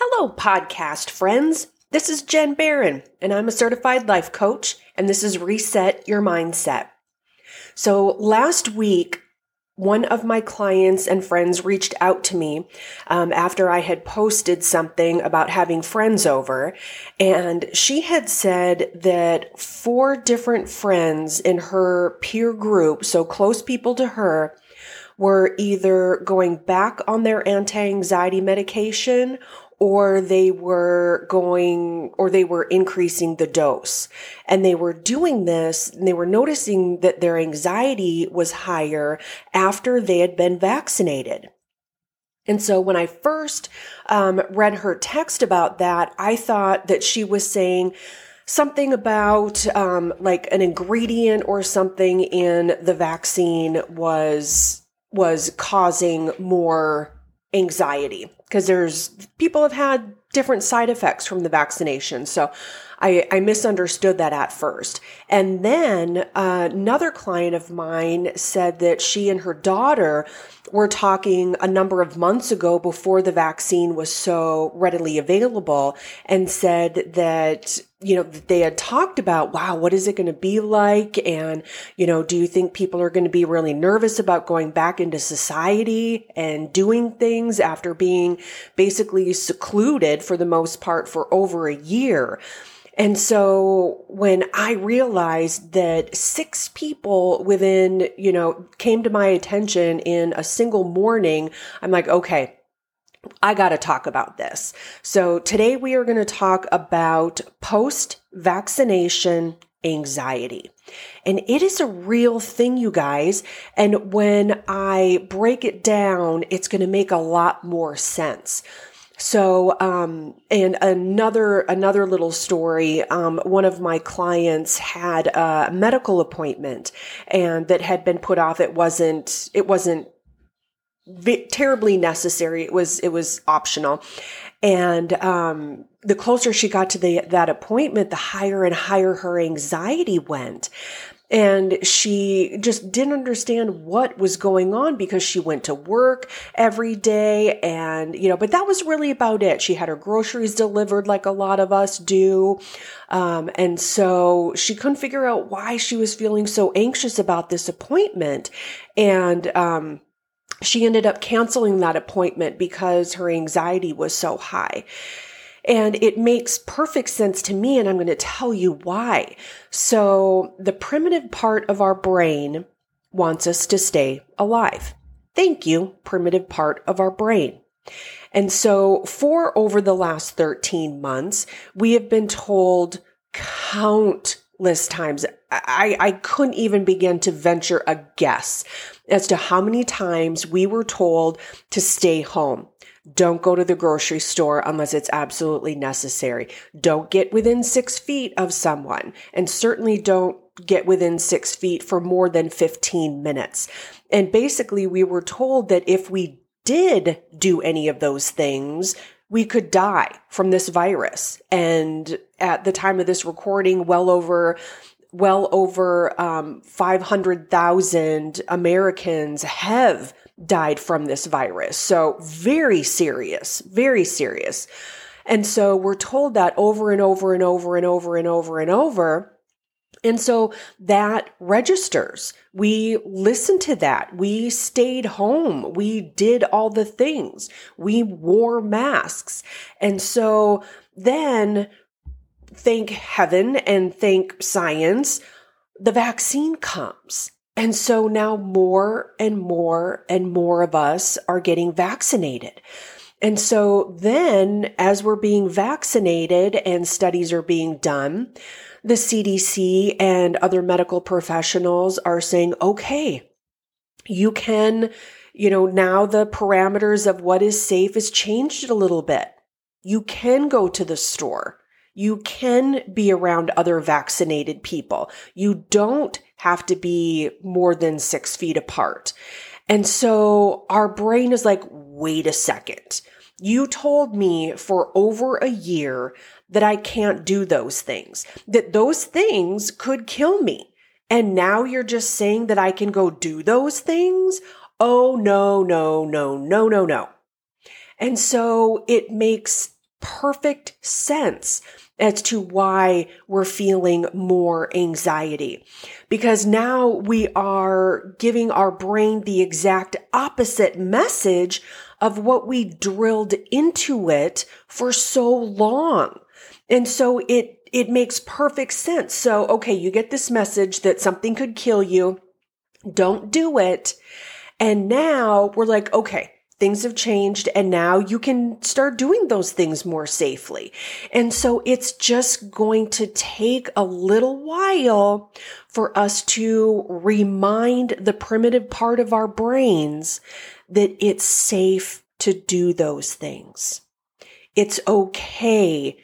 Hello, podcast friends. This is Jenn Baron, and I'm a certified life coach, and this is Reset Your Mindset. So, last week, one of my clients and friends reached out to me um, after I had posted something about having friends over. And she had said that four different friends in her peer group, so close people to her, were either going back on their anti anxiety medication or they were going or they were increasing the dose. And they were doing this and they were noticing that their anxiety was higher after they had been vaccinated. And so when I first um, read her text about that, I thought that she was saying, something about um, like an ingredient or something in the vaccine was was causing more anxiety because there's people have had different side effects from the vaccination. So I, I misunderstood that at first. And then uh, another client of mine said that she and her daughter were talking a number of months ago before the vaccine was so readily available and said that you know, they had talked about, wow, what is it going to be like? And, you know, do you think people are going to be really nervous about going back into society and doing things after being basically secluded for the most part for over a year? And so when I realized that six people within, you know, came to my attention in a single morning, I'm like, okay, I got to talk about this. So today we are going to talk about post vaccination anxiety. And it is a real thing, you guys. And when I break it down, it's going to make a lot more sense. So, um, and another, another little story. Um, one of my clients had a medical appointment and that had been put off. It wasn't, it wasn't terribly necessary. It was it was optional, and um, the closer she got to the that appointment, the higher and higher her anxiety went. And she just didn't understand what was going on because she went to work every day and, you know, but that was really about it. She had her groceries delivered like a lot of us do. Um, and so she couldn't figure out why she was feeling so anxious about this appointment. And, um, she ended up canceling that appointment because her anxiety was so high. And it makes perfect sense to me, and I'm going to tell you why. So, the primitive part of our brain wants us to stay alive. Thank you, primitive part of our brain. And so, for over the last 13 months, we have been told countless times. I, I couldn't even begin to venture a guess as to how many times we were told to stay home. Don't go to the grocery store unless it's absolutely necessary. Don't get within six feet of someone. And certainly don't get within six feet for more than 15 minutes. And basically, we were told that if we did do any of those things, we could die from this virus. And at the time of this recording, well over well over um, 500,000 Americans have died from this virus. So very serious, very serious. And so we're told that over and over and over and over and over and over. And so that registers. We listened to that. We stayed home. We did all the things. We wore masks. And so then thank heaven and thank science, the vaccine comes. And so now more and more and more of us are getting vaccinated. And so then, as we're being vaccinated and studies are being done, the CDC and other medical professionals are saying, okay, you can, you know, now the parameters of what is safe has changed a little bit. You can go to the store. You can be around other vaccinated people. You don't have to be more than six feet apart. And so our brain is like, wait a second. You told me for over a year that I can't do those things, that those things could kill me. And now you're just saying that I can go do those things? Oh, no, no, no, no, no, no. And so it makes perfect sense as to why we're feeling more anxiety. Because now we are giving our brain the exact opposite message of what we drilled into it for so long. And so it, it makes perfect sense. So, okay, you get this message that something could kill you. Don't do it. And now we're like, okay, things have changed and now you can start doing those things more safely. And so it's just going to take a little while for us to remind the primitive part of our brains that it's safe to do those things. It's okay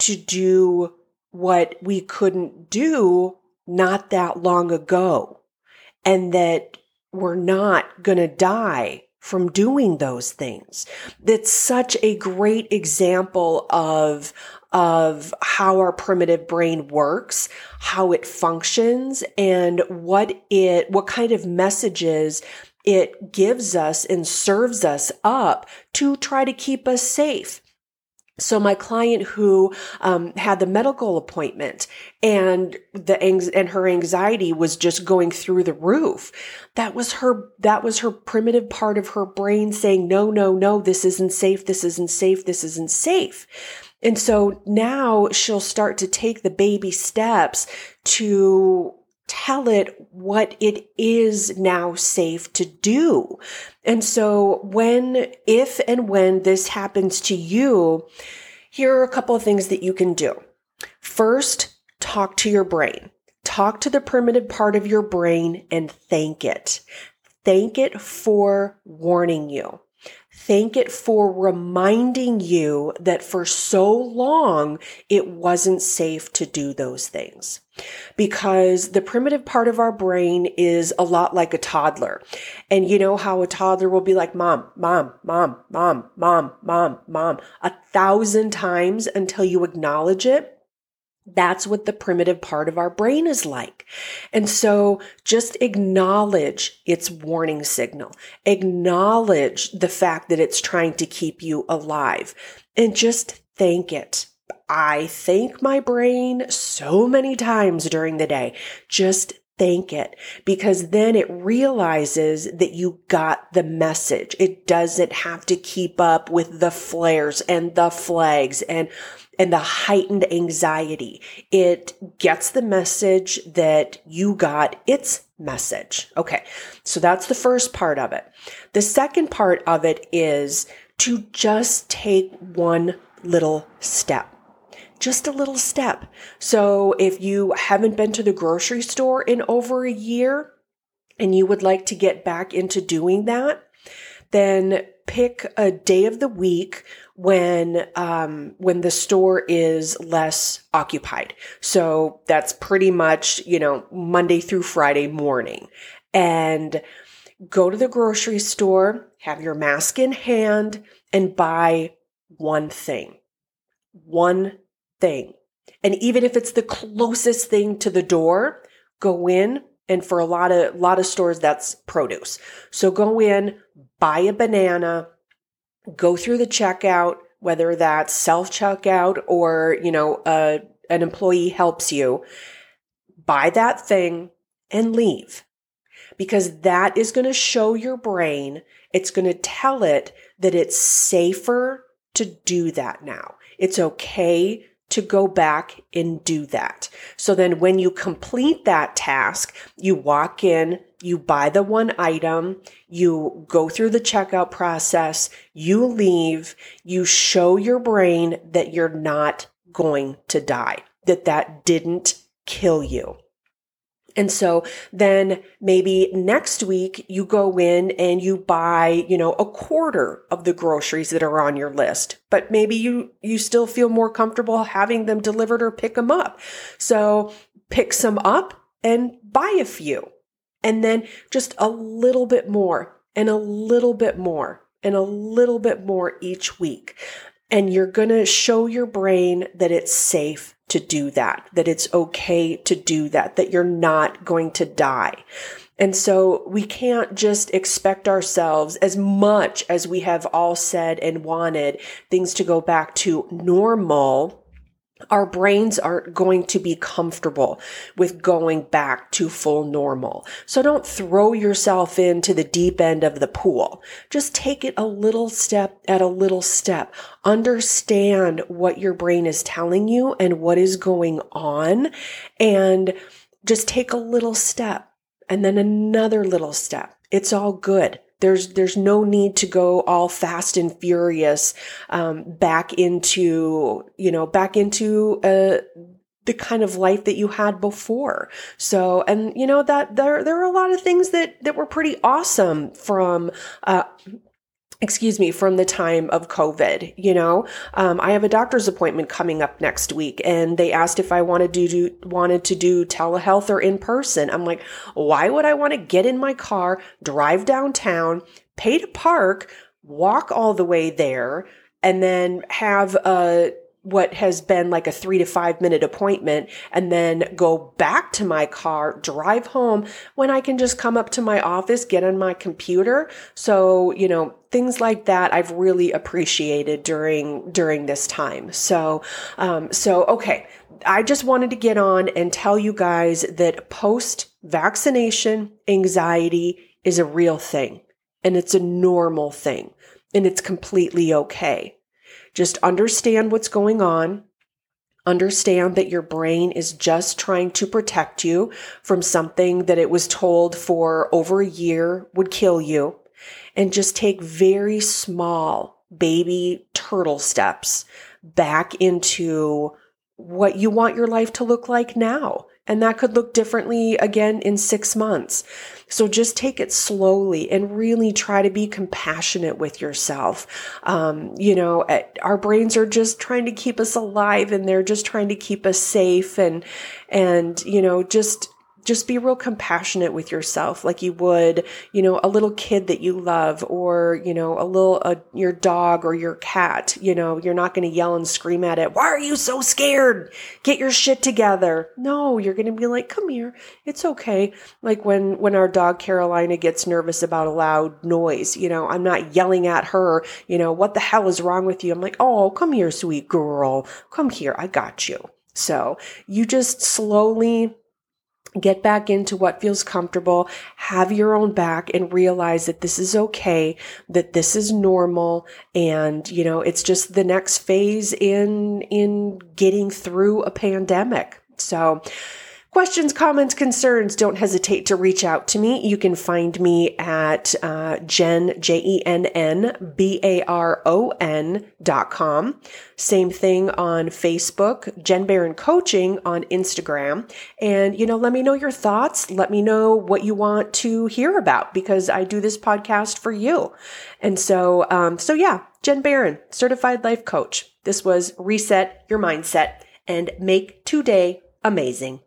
to do what we couldn't do not that long ago and that we're not going to die from doing those things. That's such a great example of, of how our primitive brain works, how it functions, and what it, what kind of messages it gives us and serves us up to try to keep us safe. So my client who um, had the medical appointment and the and her anxiety was just going through the roof. That was her. That was her primitive part of her brain saying, "No, no, no, this isn't safe. This isn't safe. This isn't safe." And so now she'll start to take the baby steps to tell it what it is now safe to do. And so when, if and when this happens to you, here are a couple of things that you can do. First, talk to your brain. Talk to the primitive part of your brain and thank it. Thank it for warning you. Thank it for reminding you that for so long it wasn't safe to do those things. Because the primitive part of our brain is a lot like a toddler. And you know how a toddler will be like, mom, mom, mom, mom, mom, mom, mom, a thousand times until you acknowledge it. That's what the primitive part of our brain is like. And so just acknowledge its warning signal. Acknowledge the fact that it's trying to keep you alive and just thank it. I thank my brain so many times during the day. Just thank it because then it realizes that you got the message. It doesn't have to keep up with the flares and the flags and and the heightened anxiety. It gets the message that you got its message. Okay. So that's the first part of it. The second part of it is to just take one little step. Just a little step. So if you haven't been to the grocery store in over a year and you would like to get back into doing that, then pick a day of the week when um, when the store is less occupied. So that's pretty much you know Monday through Friday morning, and go to the grocery store, have your mask in hand, and buy one thing, one thing, and even if it's the closest thing to the door, go in. And for a lot of lot of stores, that's produce. So go in, buy a banana, go through the checkout, whether that's self checkout or, you know, uh, an employee helps you, buy that thing and leave. Because that is going to show your brain, it's going to tell it that it's safer to do that now. It's okay to go back and do that. So then when you complete that task, you walk in, you buy the one item, you go through the checkout process, you leave, you show your brain that you're not going to die, that that didn't kill you. And so then maybe next week you go in and you buy, you know, a quarter of the groceries that are on your list, but maybe you, you still feel more comfortable having them delivered or pick them up. So pick some up and buy a few and then just a little bit more and a little bit more and a little bit more each week. And you're going to show your brain that it's safe to do that, that it's okay to do that, that you're not going to die. And so we can't just expect ourselves, as much as we have all said and wanted things to go back to normal our brains aren't going to be comfortable with going back to full normal. So don't throw yourself into the deep end of the pool. Just take it a little step at a little step. Understand what your brain is telling you and what is going on and just take a little step and then another little step. It's all good. There's there's no need to go all fast and furious um, back into you know back into uh, the kind of life that you had before. So, and you know that there there are a lot of things that that were pretty awesome from uh, excuse me, from the time of COVID. You know, um, I have a doctor's appointment coming up next week, and they asked if I wanted to do wanted to do telehealth or in person. I'm like, why would I want to get in my car, drive downtown, pay to park, walk all the way there, and then have a what has been like a three to five minute appointment and then go back to my car, drive home when I can just come up to my office, get on my computer. So, you know, things like that I've really appreciated during, during this time. So, um, so, okay. I just wanted to get on and tell you guys that post vaccination anxiety is a real thing and it's a normal thing and it's completely okay. Just understand what's going on. Understand that your brain is just trying to protect you from something that it was told for over a year would kill you. And just take very small baby turtle steps back into what you want your life to look like now. And that could look differently again in six months. So just take it slowly and really try to be compassionate with yourself. Um, you know, eh, our brains are just trying to keep us alive and they're just trying to keep us safe and, and, you know, just, just be real compassionate with yourself like you would you know a little kid that you love or you know a little uh, your dog or your cat you know you're not going to yell and scream at it why are you so scared? Get your shit together. No you're going to be like come here it's okay. Like when when our dog carolina gets nervous about a loud noise you know i'm not yelling at her you know what the hell is wrong with you? I'm like oh come here sweet girl come here i got you. So you just slowly get back into what feels comfortable, have your own back and realize that this is okay, that this is normal. And, you know, it's just the next phase in, in getting through a pandemic. So, Questions, comments, concerns, don't hesitate to reach out to me. You can find me at uh, Jen, J E N N B A R O N dot com. Same thing on Facebook, Jenn Baron Coaching on Instagram. And, you know, let me know your thoughts. Let me know what you want to hear about because I do this podcast for you. And so, um, so yeah, Jenn Baron, certified life coach. This was Reset Your Mindset and Make Today Amazing.